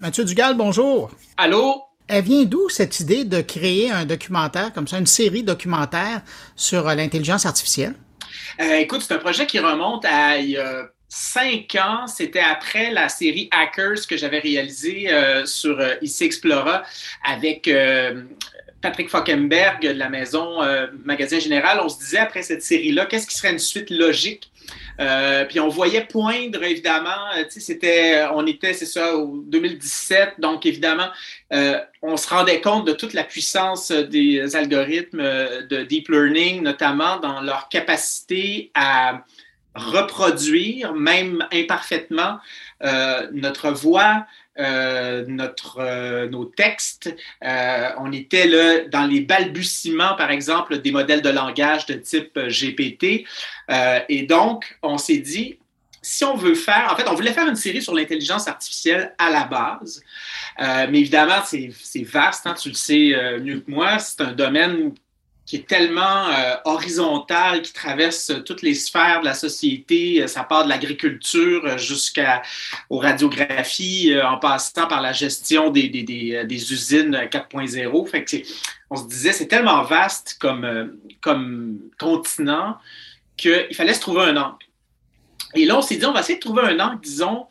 Mathieu Dugal, bonjour. Allô? Elle vient d'où cette idée de créer un documentaire comme ça, une série documentaire sur euh, l'intelligence artificielle? Euh, écoute, c'est un projet qui remonte à il y a cinq ans. C'était après la série Hackers que j'avais réalisée euh, sur IC Explora avec Patrick Falkenberg de la maison Magasin Général. On se disait après cette série-là, qu'est-ce qui serait une suite logique euh, puis on voyait poindre, évidemment, euh, c'était, euh, on était, c'est ça, au 2017, donc évidemment, on se rendait compte de toute la puissance des algorithmes de deep learning, notamment dans leur capacité à reproduire, même imparfaitement, notre voix, euh, notre, euh, nos textes. Euh, on était là dans les balbutiements, par exemple, des modèles de langage de type GPT. et donc, on s'est dit, si on veut faire, en fait, on voulait faire une série sur l'intelligence artificielle à la base, mais évidemment, c'est vaste, hein, tu le sais mieux que moi, c'est un domaine qui est tellement euh, horizontal, qui traverse toutes les sphères de la société. Ça part de l'agriculture jusqu'aux radiographies, euh, en passant par la gestion des, usines 4.0. Fait on se disait, c'est tellement vaste comme, euh, comme continent qu'il fallait se trouver un angle. Et là, on s'est dit, on va essayer de trouver un angle, disons,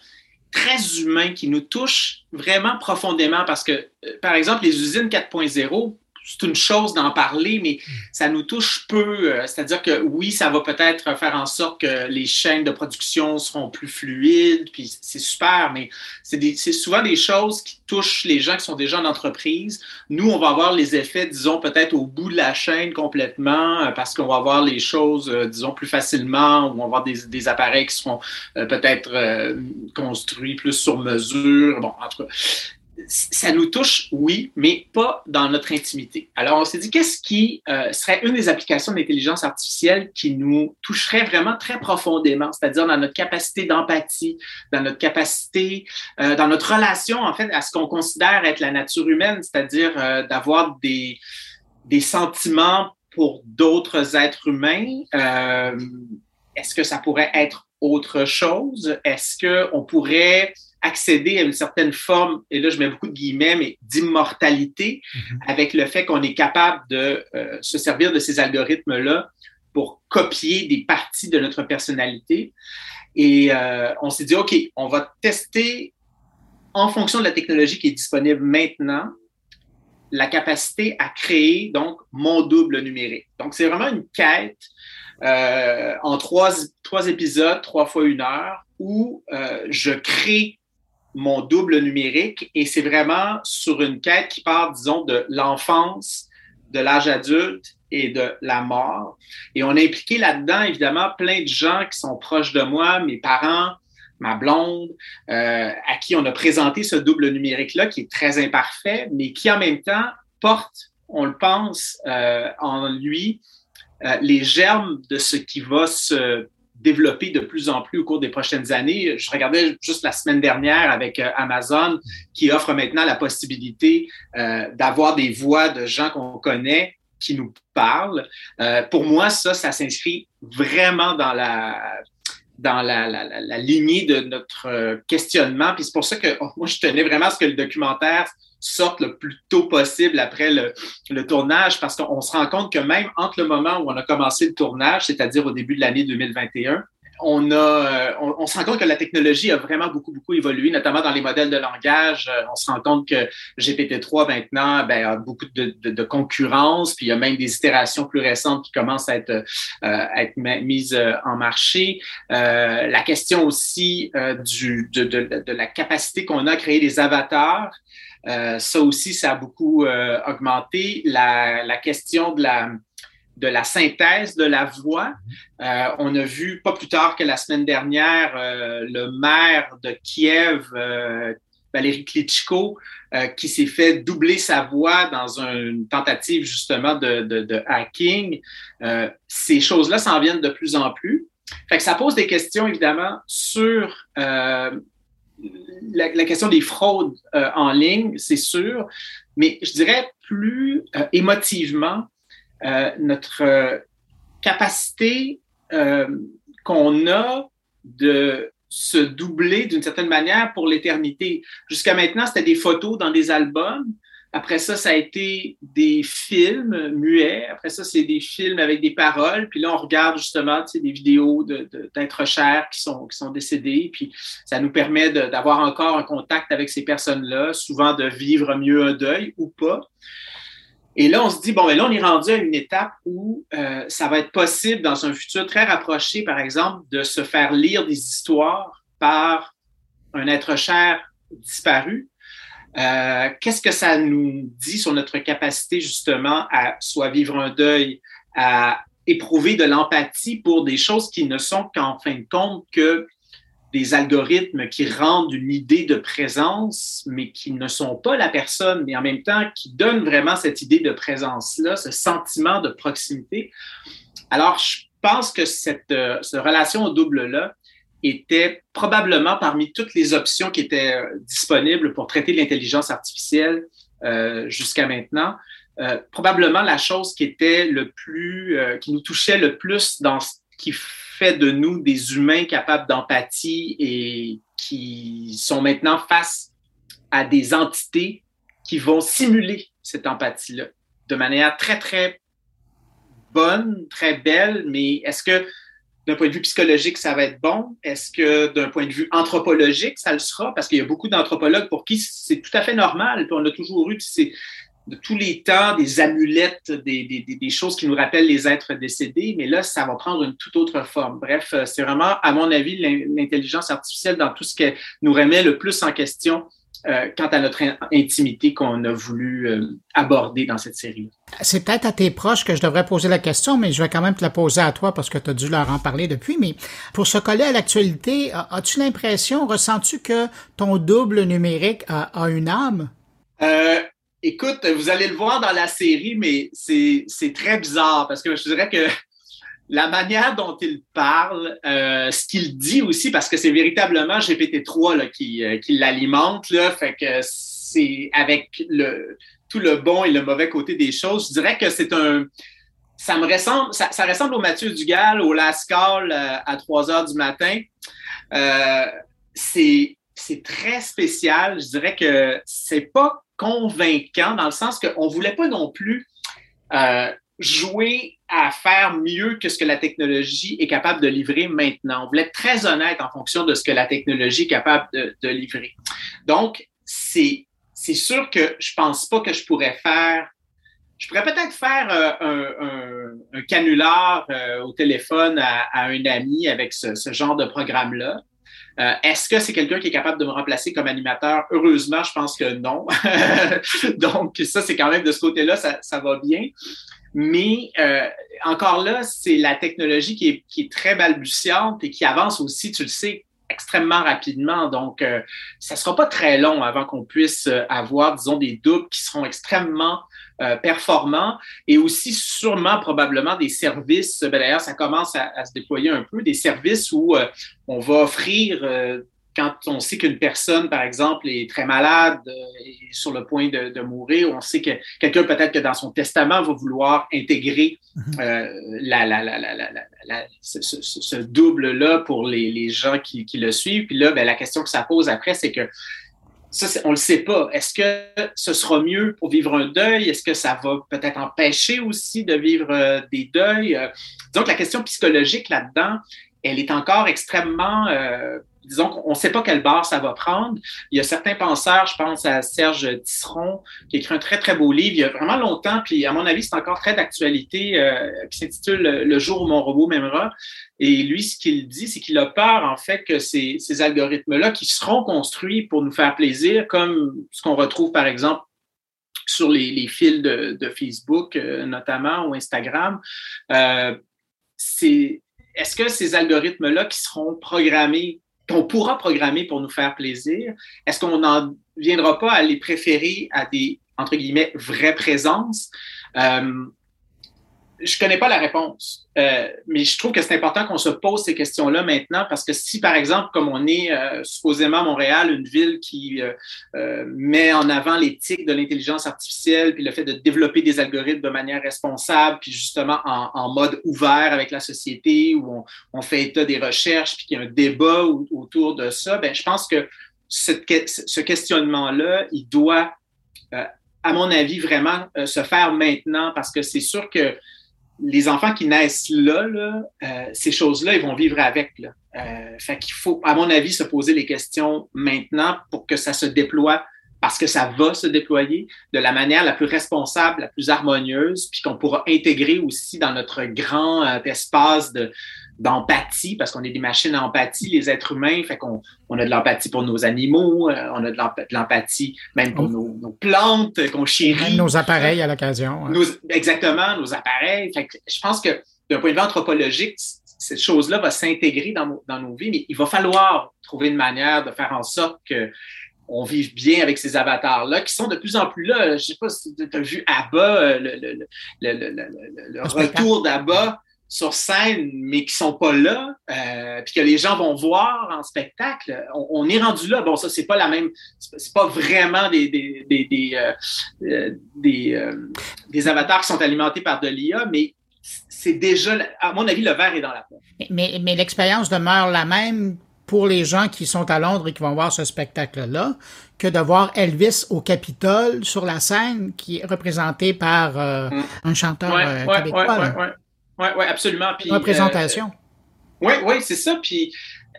très humain qui nous touche vraiment profondément parce que, par exemple, les usines 4.0, c'est une chose d'en parler, mais mm. ça nous touche peu. Euh, c'est-à-dire que oui, ça va peut-être faire en sorte que les chaînes de production seront plus fluides, puis c'est super, mais c'est souvent des choses qui touchent les gens qui sont déjà en entreprise. Nous, on va avoir les effets, disons, peut-être au bout de la chaîne complètement, euh, parce qu'on va avoir les choses, euh, disons, plus facilement, ou on va avoir des, des appareils qui seront peut-être construits plus sur mesure. Bon, en tout cas, ça nous touche, oui, mais pas dans notre intimité. Alors, on s'est dit, qu'est-ce qui euh, serait une des applications d'intelligence artificielle qui nous toucherait vraiment très profondément, c'est-à-dire dans notre capacité d'empathie, dans notre capacité, euh, dans notre relation, en fait, à ce qu'on considère être la nature humaine, c'est-à-dire euh, d'avoir des, des sentiments pour d'autres êtres humains. Est-ce que ça pourrait être autre chose? Est-ce qu'on pourrait accéder à une certaine forme, et là je mets beaucoup de guillemets, mais d'immortalité mhm. avec le fait qu'on est capable de euh, se servir de ces algorithmes-là pour copier des parties de notre personnalité. Et euh, on s'est dit, OK, on va tester en fonction de la technologie qui est disponible maintenant, la capacité à créer donc mon double numérique. Donc c'est vraiment une quête euh, en trois, trois épisodes, trois fois une heure, où je crée mon double numérique et c'est vraiment sur une quête qui part, disons, de l'enfance, de l'âge adulte et de la mort. Et on a impliqué là-dedans, évidemment, plein de gens qui sont proches de moi, mes parents, ma blonde, euh, à qui on a présenté ce double numérique-là qui est très imparfait, mais qui en même temps porte, on le pense, euh, en lui euh, les germes de ce qui va se développer de plus en plus au cours des prochaines années. Je regardais juste la semaine dernière avec euh, Amazon qui offre maintenant la possibilité euh, d'avoir des voix de gens qu'on connaît qui nous parlent. Euh, pour moi, ça, ça s'inscrit vraiment dans la dans la, la, la, lignée de notre questionnement. Puis c'est pour ça que oh, moi, je tenais vraiment à ce que le documentaire sorte le plus tôt possible après le, le tournage parce qu'on se rend compte que même entre le moment où on a commencé le tournage, c'est-à-dire au début de l'année 2021, on, a, euh, on, se rend compte que la technologie a vraiment beaucoup, beaucoup évolué, notamment dans les modèles de langage. Euh, on se rend compte que GPT-3 maintenant ben, a beaucoup de, de, de, concurrence, puis il y a même des itérations plus récentes qui commencent à être, euh, à être mises en marché. Euh, la question aussi du, de, de, la capacité qu'on a à créer des avatars. Euh, ça aussi, ça a beaucoup euh, augmenté. La, la, question de la, de la synthèse de la voix. Euh, on a vu pas plus tard que la semaine dernière le maire de Kiev, Valérie Klitschko, qui s'est fait doubler sa voix dans une tentative justement de, de, de hacking. ces choses-là s'en viennent de plus en plus. Fait que ça pose des questions évidemment sur la, question des fraudes euh, en ligne, c'est sûr, mais je dirais plus euh, émotivement, euh, notre capacité qu'on a de se doubler d'une certaine manière pour l'éternité. Jusqu'à maintenant, c'était des photos dans des albums. Après ça, ça a été des films muets. Après ça, c'est des films avec des paroles. Puis là, on regarde justement des vidéos d'êtres chers qui sont, décédés. Puis ça nous permet d'avoir encore un contact avec ces personnes-là, souvent de vivre mieux un deuil ou pas. Et là, on se dit, bon, mais là, on est rendu à une étape où euh, ça va être possible dans un futur très rapproché, par exemple, de se faire lire des histoires par un être cher disparu. Euh, qu'est-ce que ça nous dit sur notre capacité justement à soit vivre un deuil, à éprouver de l'empathie pour des choses qui ne sont qu'en fin de compte que des algorithmes qui rendent une idée de présence, mais qui ne sont pas la personne, mais en même temps qui donnent vraiment cette idée de présence-là, ce sentiment de proximité? Alors, je pense que cette, euh, cette relation au double-là était probablement parmi toutes les options qui étaient euh, disponibles pour traiter l'intelligence artificielle euh, jusqu'à maintenant. Euh, probablement la chose qui était le plus, euh, qui nous touchait le plus dans ce qui fait de nous des humains capables d'empathie et qui sont maintenant face à des entités qui vont simuler cette empathie-là de manière très, très bonne, très belle, mais est-ce que d'un point de vue psychologique, ça va être bon? Est-ce que d'un point de vue anthropologique, ça le sera? Parce qu'il y a beaucoup d'anthropologues pour qui c'est tout à fait normal. On a toujours eu, de tous les temps des amulettes, des, des, choses qui nous rappellent les êtres décédés, mais là, ça va prendre une toute autre forme. Bref, euh, c'est vraiment, à mon avis, l'intelligence artificielle dans tout ce qu'elle nous remet le plus en question euh, quant à notre intimité qu'on a voulu euh, aborder dans cette série. C'est peut-être à tes proches que je devrais poser la question, mais je vais quand même te la poser à toi parce que tu as dû leur en parler depuis. Mais pour se coller à l'actualité, as-tu l'impression, ressens-tu que ton double numérique a, a une âme? Euh, Écoute, vous allez le voir dans la série, mais c'est très bizarre parce que je dirais que la manière dont il parle, euh, ce qu'il dit aussi, parce que c'est véritablement GPT-3 là, qui, euh, qui l'alimente, là, fait que c'est avec le, tout le bon et le mauvais côté des choses. Je dirais que c'est un. Ça me ressemble, ça, ressemble au Mathieu Dugal, au Lascaux euh, à 3 heures du matin. Euh, c'est très spécial. Je dirais que c'est pas convaincant dans le sens qu'on ne voulait pas non plus jouer à faire mieux que ce que la technologie est capable de livrer maintenant. On voulait être très honnête en fonction de ce que la technologie est capable de, livrer. Donc, c'est sûr que je pense pas que je pourrais faire je pourrais peut-être faire euh, un, canular euh, au téléphone à, un ami avec ce, genre de programme-là. Euh, est-ce que c'est quelqu'un qui est capable de me remplacer comme animateur? Heureusement, je pense que non. Donc, ça, c'est quand même de ce côté-là, ça, va bien. Mais euh, encore là, c'est la technologie qui est, qui est, très balbutiante et qui avance aussi, tu le sais, extrêmement rapidement. Donc, euh, ça ne sera pas très long avant qu'on puisse euh, avoir, disons, des doubles qui seront extrêmement euh, performants et aussi sûrement probablement des services. Ben, D'ailleurs, ça commence à, à, se déployer un peu, des services où on va offrir quand on sait qu'une personne, par exemple, est très malade, euh, est sur le point de, mourir, on sait que quelqu'un peut-être que dans son testament va vouloir intégrer euh, la, la, la, ce, ce double-là pour les, les gens qui, qui, le suivent. Puis là, ben, la question que ça pose après, c'est que ça, on ne le sait pas. Est-ce que ce sera mieux pour vivre un deuil? Est-ce que ça va peut-être empêcher aussi de vivre euh, des deuils? donc, la question psychologique là-dedans, elle est encore extrêmement euh, disons qu'on ne sait pas quelle barre ça va prendre. Il y a certains penseurs, je pense à Serge Tisseron, qui a écrit un très, très beau livre il y a vraiment longtemps, puis à mon avis, c'est encore très d'actualité, euh, qui s'intitule Le jour où mon robot m'aimera. Et lui, ce qu'il dit, c'est qu'il a peur, en fait, que ces, algorithmes-là, qui seront construits pour nous faire plaisir, comme ce qu'on retrouve, par exemple, sur les, fils de, de Facebook, euh, notamment, ou Instagram, euh, c'est est-ce que ces algorithmes-là qui seront programmés qu'on pourra programmer pour nous faire plaisir, est-ce qu'on n'en viendra pas à les préférer à des, entre guillemets, vraies présences? Euh, je connais pas la réponse, euh, mais je trouve que c'est important qu'on se pose ces questions-là maintenant parce que si, par exemple, comme on est euh, supposément Montréal, une ville qui euh, met en avant l'éthique de l'intelligence artificielle, puis le fait de développer des algorithmes de manière responsable, puis justement en, mode ouvert avec la société, où on, fait état des recherches, puis qu'il y a un débat autour de ça, ben, je pense que ce questionnement-là, il doit à mon avis, vraiment se faire maintenant parce que c'est sûr que les enfants qui naissent là, euh, ces choses-là, ils vont vivre avec. Là. Euh, fait qu'il faut, à mon avis, se poser les questions maintenant pour que ça se déploie, parce que ça va se déployer de la manière la plus responsable, la plus harmonieuse, puis qu'on pourra intégrer aussi dans notre grand euh, espace de, d'empathie, parce qu'on est des machines à empathie, les êtres humains, fait qu'on on a de l'empathie pour nos animaux, euh, on a de l'empathie même pour nos, nos, plantes qu'on chérit. nos appareils à l'occasion. Exactement, nos appareils. Fait que je pense que d'un point de vue anthropologique, cette chose-là va s'intégrer dans, dans nos vies, mais il va falloir trouver une manière de faire en sorte que on vive bien avec ces avatars-là, qui sont de plus en plus là. Je sais pas si tu as vu Abba, euh, le, le, le, le retour d'Abba sur scène, mais qui sont pas là, euh, puis que les gens vont voir en spectacle, on, est rendu là. Bon, ça, c'est pas la même, c'est pas vraiment des, des, des, des, euh, euh, des, avatars qui sont alimentés par de l'IA, mais c'est déjà, à mon avis, le verre est dans la poche. Mais, mais l'expérience demeure la même pour les gens qui sont à Londres et qui vont voir ce spectacle-là que de voir Elvis au Capitole sur la scène qui est représenté par mm. un chanteur québécois. Oui, ouais, absolument. Puis, représentation. oui, euh, oui, c'est ça. Puis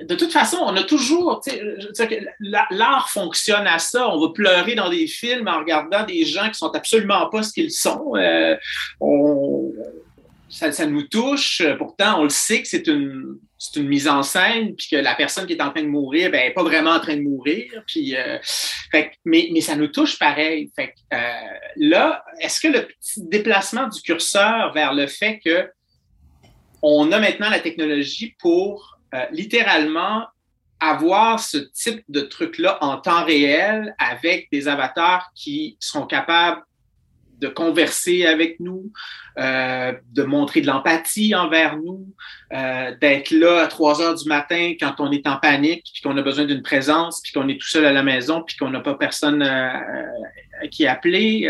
de toute façon, on a toujours, l'art fonctionne à ça. On va pleurer dans des films en regardant des gens qui sont absolument pas ce qu'ils sont. Euh, ça, ça, nous touche. Pourtant, on le sait que c'est une, une mise en scène, puis que la personne qui est en train de mourir, ben, n'est pas vraiment en train de mourir. Puis, euh, fait, mais, mais ça nous touche pareil. Fait, euh, là, est-ce que le petit déplacement du curseur vers le fait que on a maintenant la technologie pour euh, littéralement avoir ce type de truc-là en temps réel avec des avatars qui sont capables de converser avec nous, euh, de montrer de l'empathie envers nous, euh, d'être là à 3 heures du matin quand on est en panique, puis qu'on a besoin d'une présence, puis qu'on est tout seul à la maison, puis qu'on n'a pas personne euh, qui appeler.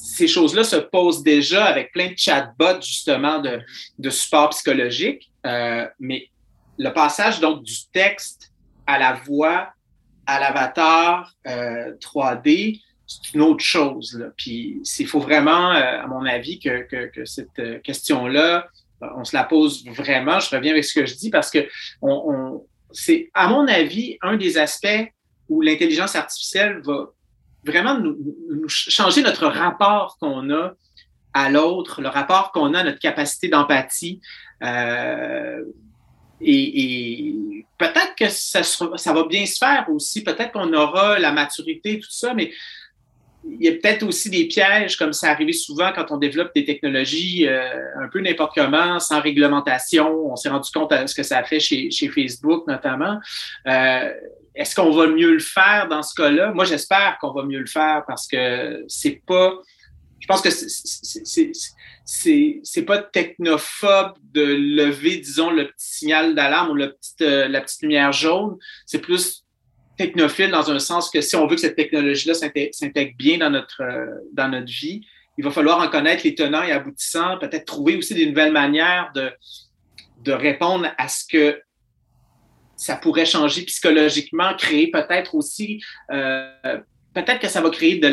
Euh, ces choses-là se posent déjà avec plein de chatbots, justement, de, de support psychologique. Euh, mais le passage, donc, du texte à la voix, à l'avatar euh, 3D, c'est une autre chose. Là. Puis il faut vraiment, euh, à mon avis, que, que, que cette euh, question-là, on se la pose vraiment. Je reviens avec ce que je dis parce que on, on c'est, à mon avis, un des aspects où l'intelligence artificielle va vraiment nous, changer notre rapport qu'on a à l'autre, le rapport qu'on a à notre capacité d'empathie. Euh, et, et peut-être que ça, ça va bien se faire aussi, peut-être qu'on aura la maturité, tout ça, mais il y a peut-être aussi des pièges, comme ça arrivé souvent quand on développe des technologies euh, un peu n'importe comment, sans réglementation. On s'est rendu compte de ce que ça a fait chez, chez Facebook notamment. Euh, est-ce qu'on va mieux le faire dans ce cas-là? Moi, j'espère qu'on va mieux le faire parce que c'est pas. Je pense que c'est pas technophobe de lever, disons, le petit signal d'alarme ou le petit, euh, la petite lumière jaune. C'est plus technophile dans un sens que si on veut que cette technologie-là s'intègre bien dans notre, euh, dans notre vie, il va falloir en connaître les tenants et aboutissants, peut-être trouver aussi des nouvelles manières de, de répondre à ce que ça pourrait changer psychologiquement, créer peut-être aussi, euh, peut-être que ça va créer de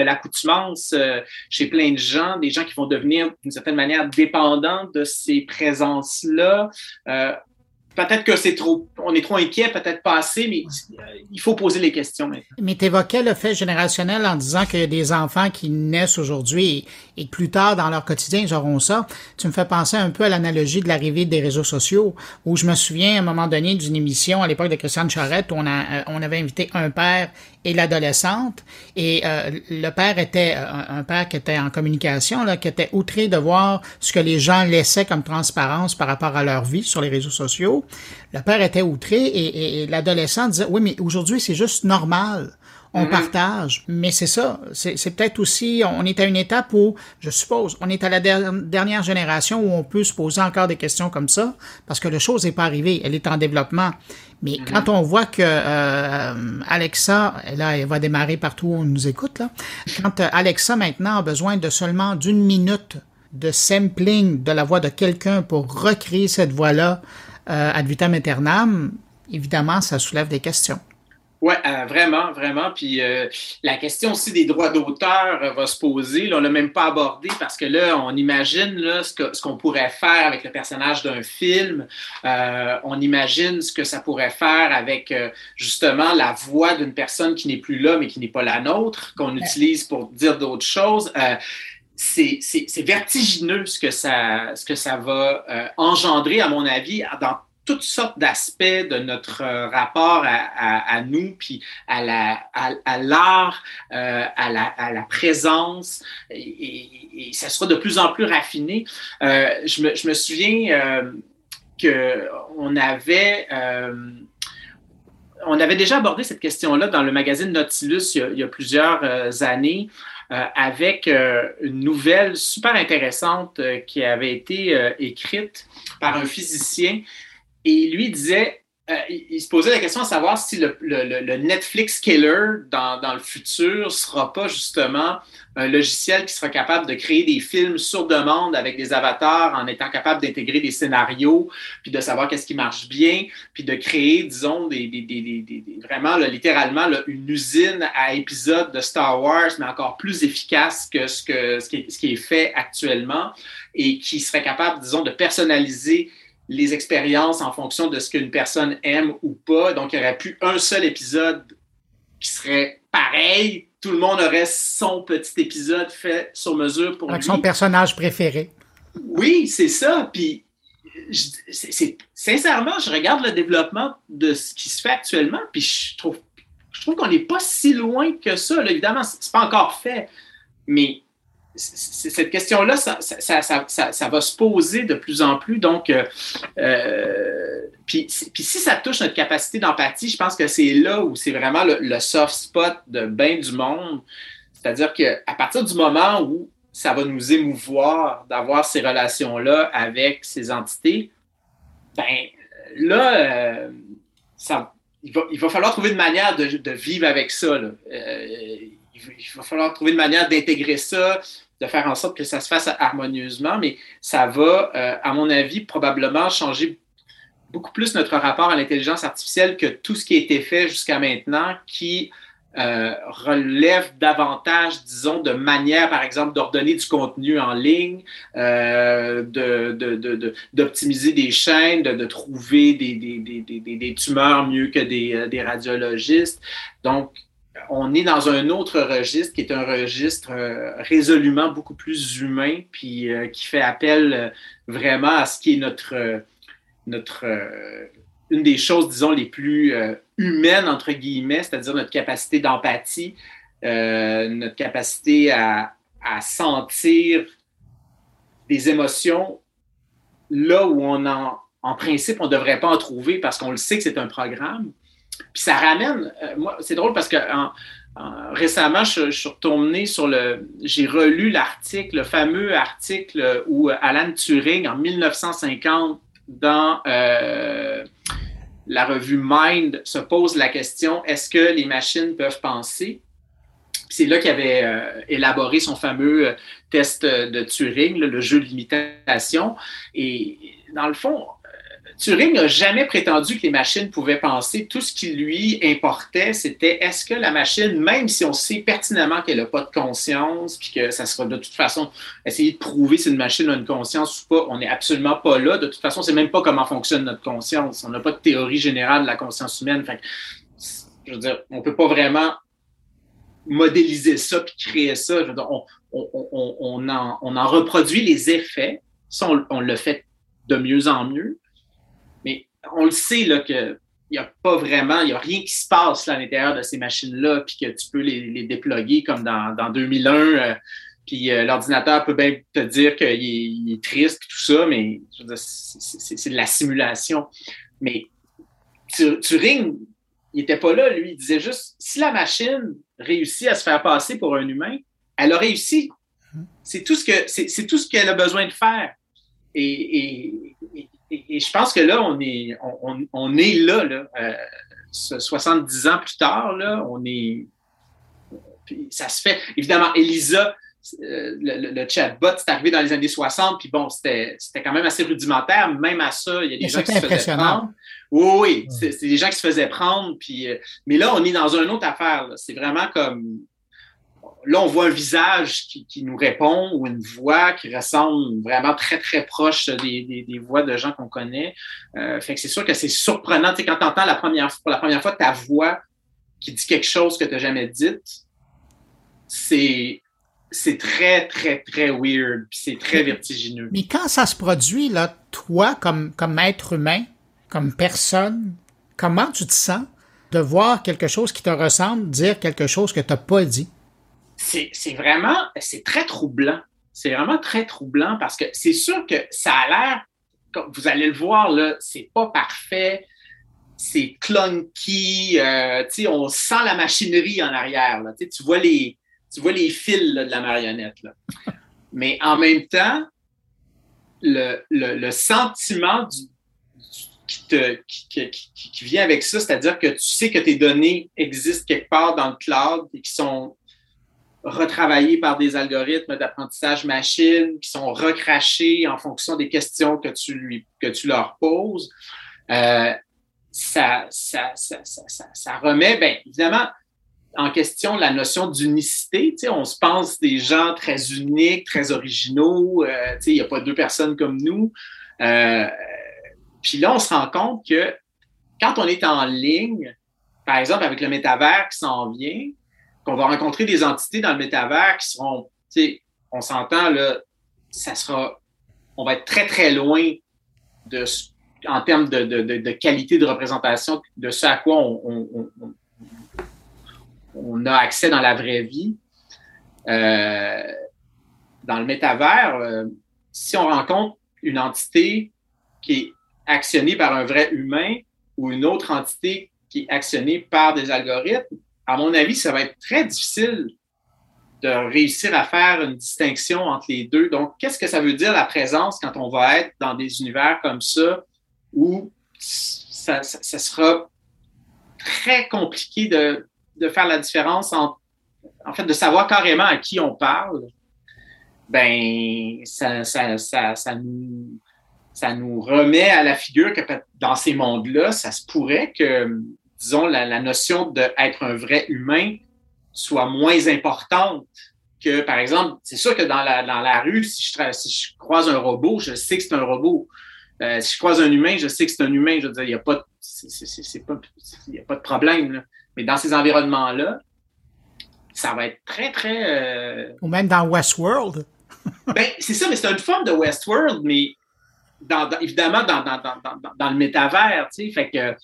l'accoutumance euh, chez plein de gens, des gens qui vont devenir d'une certaine manière dépendants de ces présences-là. Peut-être que c'est trop, on est trop inquiet, peut-être pas assez, mais il faut poser les questions maintenant. Mais tu évoquais le fait générationnel en disant qu'il y a des enfants qui naissent aujourd'hui et, que plus tard dans leur quotidien, ils auront ça. Tu me fais penser un peu à l'analogie de l'arrivée des réseaux sociaux, où je me souviens à un moment donné d'une émission à l'époque de Christiane Charette, où on, a, euh, on avait invité un père et l'adolescente. Et euh, le père était euh, un, père qui était en communication, là, qui était outré de voir ce que les gens laissaient comme transparence par rapport à leur vie sur les réseaux sociaux. Le père était outré et, et, l'adolescent disait, oui, mais aujourd'hui, c'est juste normal. on mm-hmm. partage. Mais c'est ça, c'est peut-être aussi, on est à une étape où, je suppose, on est à la dernière génération où on peut se poser encore des questions comme ça, parce que la chose n'est pas arrivée, elle est en développement. Mais mm-hmm. quand on voit que euh, Alexa, là, elle va démarrer partout où on nous écoute, là, quand euh, Alexa maintenant a besoin de seulement d'une minute de sampling de la voix de quelqu'un pour recréer cette voix-là euh, ad vitam aeternam, évidemment, ça soulève des questions. Oui, euh, vraiment, vraiment. Puis euh, la question aussi des droits d'auteur euh, va se poser. Là, on l'a même pas abordé parce que là, on imagine là, ce ce qu'on pourrait faire avec le personnage d'un film. on imagine ce que ça pourrait faire avec justement la voix d'une personne qui n'est plus là, mais qui n'est pas la nôtre, qu'on utilise pour dire d'autres choses. C'est vertigineux ce que ça, va engendrer, à mon avis, dans toutes sortes d'aspects de notre euh, rapport à, nous, puis à l'art, à, euh, à, la, présence, et, ça sera de plus en plus raffiné. Euh, je, me, souviens qu'on avait on avait déjà abordé cette question-là dans le magazine Nautilus il y a, plusieurs années. Avec une nouvelle super intéressante qui avait été écrite par un physicien. Et lui disait, euh, il, se posait la question à savoir si le, Netflix killer dans, le futur sera pas justement un logiciel qui sera capable de créer des films sur demande avec des avatars en étant capable d'intégrer des scénarios, puis de savoir qu'est-ce qui marche bien, puis de créer, disons, des, des, des, vraiment littéralement une usine à épisodes de Star Wars, mais encore plus efficace que ce qui est fait actuellement et qui serait capable, disons, de personnaliser les expériences en fonction de ce qu'une personne aime ou pas. Donc, il n'y aurait plus un seul épisode qui serait pareil. Tout le monde aurait son petit épisode fait sur mesure pour Avec son personnage préféré. Oui, c'est ça. Puis, sincèrement, je regarde le développement de ce qui se fait actuellement, puis je trouve, je trouve qu'on n'est pas si loin que ça. Là, évidemment, c'est pas encore fait, mais cette question-là, ça, va se poser de plus en plus. Donc, euh, euh, puis, si ça touche notre capacité d'empathie, je pense que c'est là où c'est vraiment le, soft spot de bien du monde. C'est-à-dire qu'à partir du moment où ça va nous émouvoir d'avoir ces relations-là avec ces entités, ben là, euh, il, va, falloir trouver une manière de, vivre avec ça. il va falloir trouver une manière d'intégrer ça, de faire en sorte que ça se fasse harmonieusement, mais ça va, euh, à mon avis, probablement changer beaucoup plus notre rapport à l'intelligence artificielle que tout ce qui a été fait jusqu'à maintenant, qui euh, relève davantage, disons, de manière, par exemple, d'ordonner du contenu en ligne, euh, d'optimiser de, des chaînes, de, trouver des, des, tumeurs mieux que des, radiologistes. Donc, on est dans un autre registre qui est un registre euh, résolument beaucoup plus humain, puis euh, qui fait appel euh, vraiment à ce qui est notre, une des choses, disons, les plus humaines, entre guillemets, c'est-à-dire notre capacité d'empathie, notre capacité à, sentir des émotions là où on en, en principe, on ne devrait pas en trouver parce qu'on le sait que c'est un programme. Puis ça ramène, euh, moi, c'est drôle parce que récemment, je, suis retourné sur le, j'ai relu l'article, le fameux article où Alan Turing, en 1950, dans euh, la revue Mind, se pose la question est-ce que les machines peuvent penser? C'est là qu'il avait euh, élaboré son fameux test de Turing, le jeu de limitation. Et dans le fond, Turing n'a jamais prétendu que les machines pouvaient penser. Tout ce qui lui importait, c'était est-ce que la machine, même si on sait pertinemment qu'elle n'a pas de conscience, puis que ça sera de toute façon essayer de prouver si une machine a une conscience ou pas, on n'est absolument pas là. De toute façon, c'est même pas comment fonctionne notre conscience. On n'a pas de théorie générale de la conscience humaine. Fait je veux dire, on peut pas vraiment modéliser ça puis créer ça. on, en, reproduit les effets. Ça, on le fait de mieux en mieux on le sait là, que il n'y a pas vraiment, il n'y a rien qui se passe à l'intérieur de ces machines-là, puis que tu peux les, les déploguer comme dans, dans 2001. Euh, puis euh, l'ordinateur peut bien te dire qu'il est, triste, tout ça, mais c'est de la simulation. Mais Turing il n'était pas là, lui. Il disait juste si la machine réussit à se faire passer pour un humain, elle a réussi. C'est tout ce que c'est tout ce qu'elle a besoin de faire. Et, je pense que là, on est, on, est là, là 70 euh, ans plus tard, là, on est. ça se fait. Évidemment, Elisa, euh, le, chatbot, c'est arrivé dans les années 60, puis bon, c'était quand même assez rudimentaire. Même à ça, il y a des gens qui se faisaient prendre. Oui, oui, c'est des gens qui se faisaient prendre. Puis, euh, mais là, on est dans une autre affaire. C'est vraiment comme. Là, on voit un visage qui, nous répond ou une voix qui ressemble vraiment très, très proche des, des, voix de gens qu'on connaît. Euh, fait que c'est sûr que c'est surprenant. Tu sais, quand tu entends la première, pour la première fois ta voix qui dit quelque chose que tu n'as jamais dit, c'est c'est très, très, très weird, puis c'est très vertigineux. Mais quand ça se produit, là, toi, comme, comme être humain, comme personne, comment tu te sens de voir quelque chose qui te ressemble dire quelque chose que tu n'as pas dit? C'est vraiment, c'est très troublant. C'est vraiment très troublant parce que c'est sûr que ça a l'air, vous allez le voir, là, c'est pas parfait, c'est clunky, euh, on sent la machinerie en arrière. Là, tu vois les, tu vois les fils de la marionnette. Mais en même temps, le, sentiment qui, te, qui, vient avec ça, c'est-à-dire que tu sais que tes données existent quelque part dans le cloud et qui sont retravaillées par des algorithmes d'apprentissage machine, qui sont recrachés en fonction des questions que tu, lui, que tu leur poses. Euh, ça, ça, ça, remet, bien évidemment, en question la notion d'unicité. On se pense des gens très uniques, très originaux. Euh, il n'y a pas deux personnes comme nous. Euh, puis là, on se rend compte que quand on est en ligne, par exemple avec le métavers qui s'en vient, qu'on va rencontrer des entités dans le métavers qui seront, on s'entend là, ça sera, on va être très très loin de, en termes de, qualité de représentation de ce à quoi on, on a accès dans la vraie vie. Euh, dans le métavers, euh, si on rencontre une entité qui est actionnée par un vrai humain ou une autre entité qui est actionnée par des algorithmes, à mon avis, ça va être très difficile de réussir à faire une distinction entre les deux. Donc, qu'est-ce que ça veut dire la présence quand on va être dans des univers comme ça où ça sera très compliqué de, de faire la différence en fait, de savoir carrément à qui on parle, ben, ça, ça, nous, nous remet à la figure que dans ces mondes-là, ça se pourrait que, disons, la, notion d'être un vrai humain soit moins importante que, par exemple, c'est sûr que dans la, dans la rue, si je, si je croise un robot, je sais que c'est un robot. Euh, si je croise un humain, je sais que c'est un humain. Je veux dire, il n'y a, pas, a pas de problème. Là. Mais dans ces environnements-là, ça va être très, très. Euh, Ou même dans Westworld. ben, c'est ça, mais c'est une forme de Westworld, mais dans, évidemment dans, dans, le métavers, tu sais. Fait que,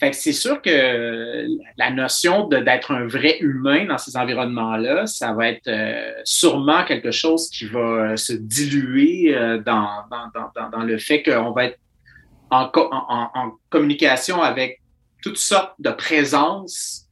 fait que c'est sûr que la notion d'être un vrai humain dans ces environnements-là, ça va être euh, sûrement quelque chose qui va se diluer euh, dans, dans, le fait qu'on va être en, en, en communication avec toutes sortes de présences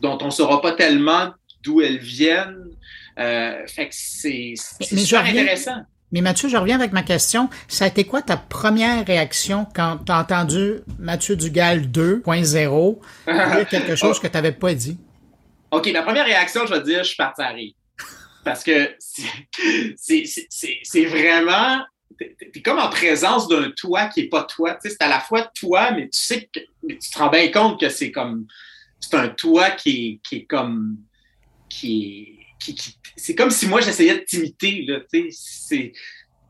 dont on ne saura pas tellement d'où elles viennent. Euh, fait que c'est super intéressant. Mais Mathieu, je reviens avec ma question. Ça a été quoi ta première réaction quand tu as entendu Mathieu Dugal 2.0 dire quelque chose que tu n'avais pas dit? OK, ma première réaction, je vais dire, je suis parti à rire. Parce que c'est vraiment tu es comme en présence d'un toi qui n'est pas toi. c'est à la fois toi, mais tu sais que tu te rends bien compte que c'est comme c'est un toi qui est, est comme qui c'est comme si moi j'essayais de t'imiter. C'est,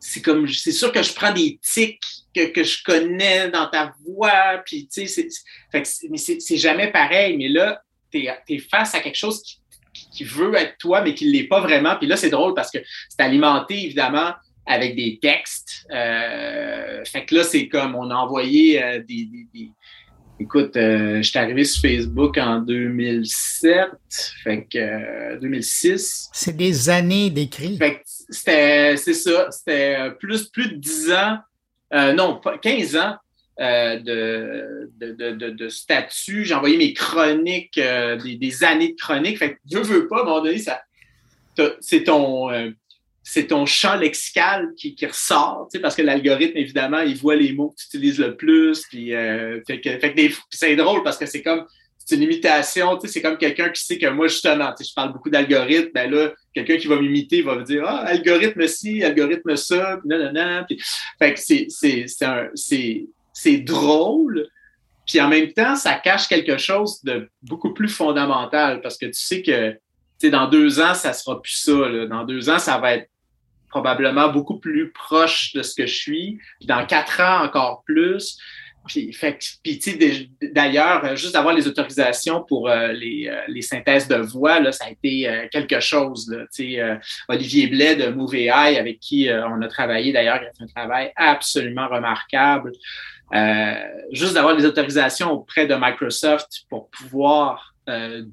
c'est comme c'est sûr que je prends des tics que, je connais dans ta voix, puis tu sais, mais c'est, jamais pareil. Mais là, tu es, face à quelque chose qui, qui veut être toi, mais qui ne l'est pas vraiment. Puis là, c'est drôle parce que c'est alimenté, évidemment, avec des textes. Euh, fait que là, c'est comme on a envoyé euh, des, Écoute, euh, je suis arrivé sur Facebook en 2007, fait que 2006. C'est des années d'écrit. Fait que c'était, c'est ça, c'était plus, plus de 10 ans, non, 15 ans de, de, de, statut. J'ai envoyé mes chroniques, des, années de chroniques. Fait que je veux pas, à un moment donné, ça, c'est ton, c'est ton champ lexical qui, qui ressort, parce que l'algorithme, évidemment, il voit les mots que tu utilises le plus. Puis, fait que, fait que c'est drôle parce que c'est comme c'est une imitation, c'est comme quelqu'un qui sait que moi, justement, je parle beaucoup d'algorithmes, ben là, quelqu'un qui va m'imiter va me dire, ah, algorithme ci, algorithme ça, puis non, non, non. Fait que c'est, c'est, drôle, puis en même temps, ça cache quelque chose de beaucoup plus fondamental parce que tu sais que, dans deux ans, ça sera plus ça. Dans deux ans, ça va être probablement beaucoup plus proche de ce que je suis, puis dans quatre ans encore plus. Puis, fait, puis d'ailleurs, euh, juste d'avoir les autorisations pour euh, les, euh, les, synthèses de voix, là, ça a été quelque chose. Là, Olivier Blais de Movie avec qui on a travaillé, d'ailleurs, il a fait un travail absolument remarquable. juste d'avoir les autorisations auprès de Microsoft pour pouvoir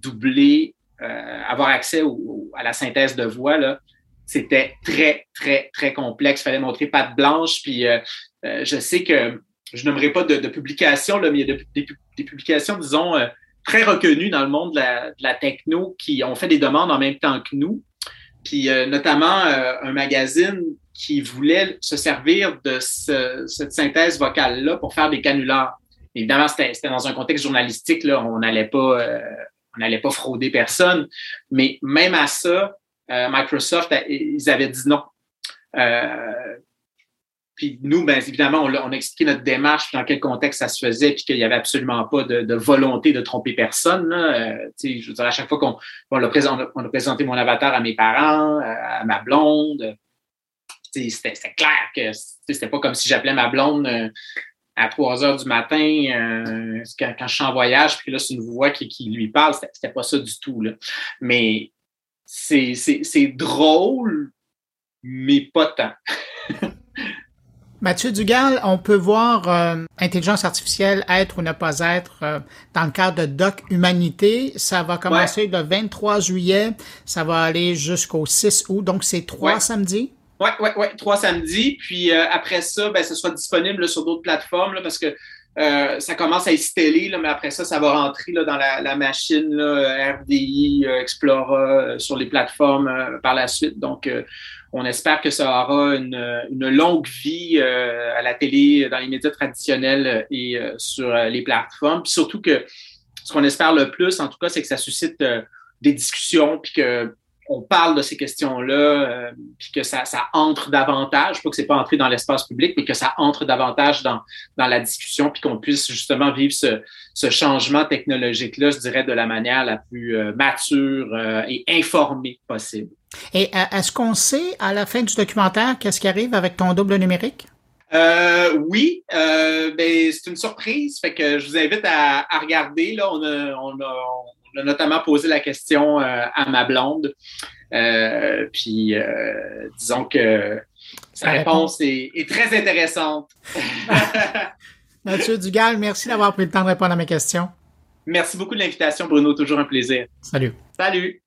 doubler, avoir accès à la synthèse de voix, là, c'était très, très, très complexe. Il fallait montrer patte blanche. Puis je sais que je n'aimerais pas de, de publications, là, mais il y a des, publications, disons, euh, très reconnues dans le monde de la, techno qui ont fait des demandes en même temps que nous. Puis euh, notamment euh, un magazine qui voulait se servir de cette synthèse vocale-là pour faire des canulars. Évidemment, c'était dans un contexte journalistique, là, on n'allait pas, on n'allait pas frauder personne, mais même à ça, Microsoft, ils avaient dit non. Puis nous, bien évidemment, on a, expliqué notre démarche, dans quel contexte ça se faisait, puis qu'il n'y avait absolument pas de, volonté de tromper personne. Euh, je veux dire, à chaque fois qu'on on a, présenté mon avatar à mes parents, euh, à ma blonde, c'était clair que c'était pas comme si j'appelais ma blonde euh, à 3 heures du matin quand, je suis en voyage, puis là, c'est une voix qui, lui parle. C'était pas ça du tout. Mais c'est drôle, mais pas tant. Mathieu Dugal, on peut voir euh, intelligence artificielle être ou ne pas être euh, dans le cadre de Doc Humanité. Ça va commencer le 23 juillet, ça va aller jusqu'au 6 août, donc c'est trois samedis. Oui, oui, oui, trois samedis. Puis euh, après ça, ben, ce sera disponible sur d'autres plateformes parce que ça commence à installer, mais après ça, ça va rentrer là, dans la, machine RDI, Explora, sur les plateformes par la suite. Donc, on espère que ça aura une, longue vie euh, à la télé, dans les médias traditionnels et euh, sur euh, les plateformes. Puis surtout que ce qu'on espère le plus, en tout cas, c'est que ça suscite des discussions, puis que on parle de ces questions-là, puis que ça, entre davantage, pas que c'est pas entré dans l'espace public, mais que ça entre davantage dans, dans la discussion, puis qu'on puisse justement vivre ce, ce changement technologique-là, je dirais, de la manière la plus mature et informée possible. Et euh, est-ce qu'on sait à la fin du documentaire qu'est-ce qui arrive avec ton double numérique? Euh, oui, euh, ben, c'est une surprise. Fait que je vous invite à, regarder. Là, on a, notamment posé la question à ma blonde. puis disons que sa réponse est, est, très intéressante. Mathieu Dugal, merci d'avoir pris le temps de répondre à mes questions. Merci beaucoup de l'invitation, Bruno. Toujours un plaisir. Salut. Salut.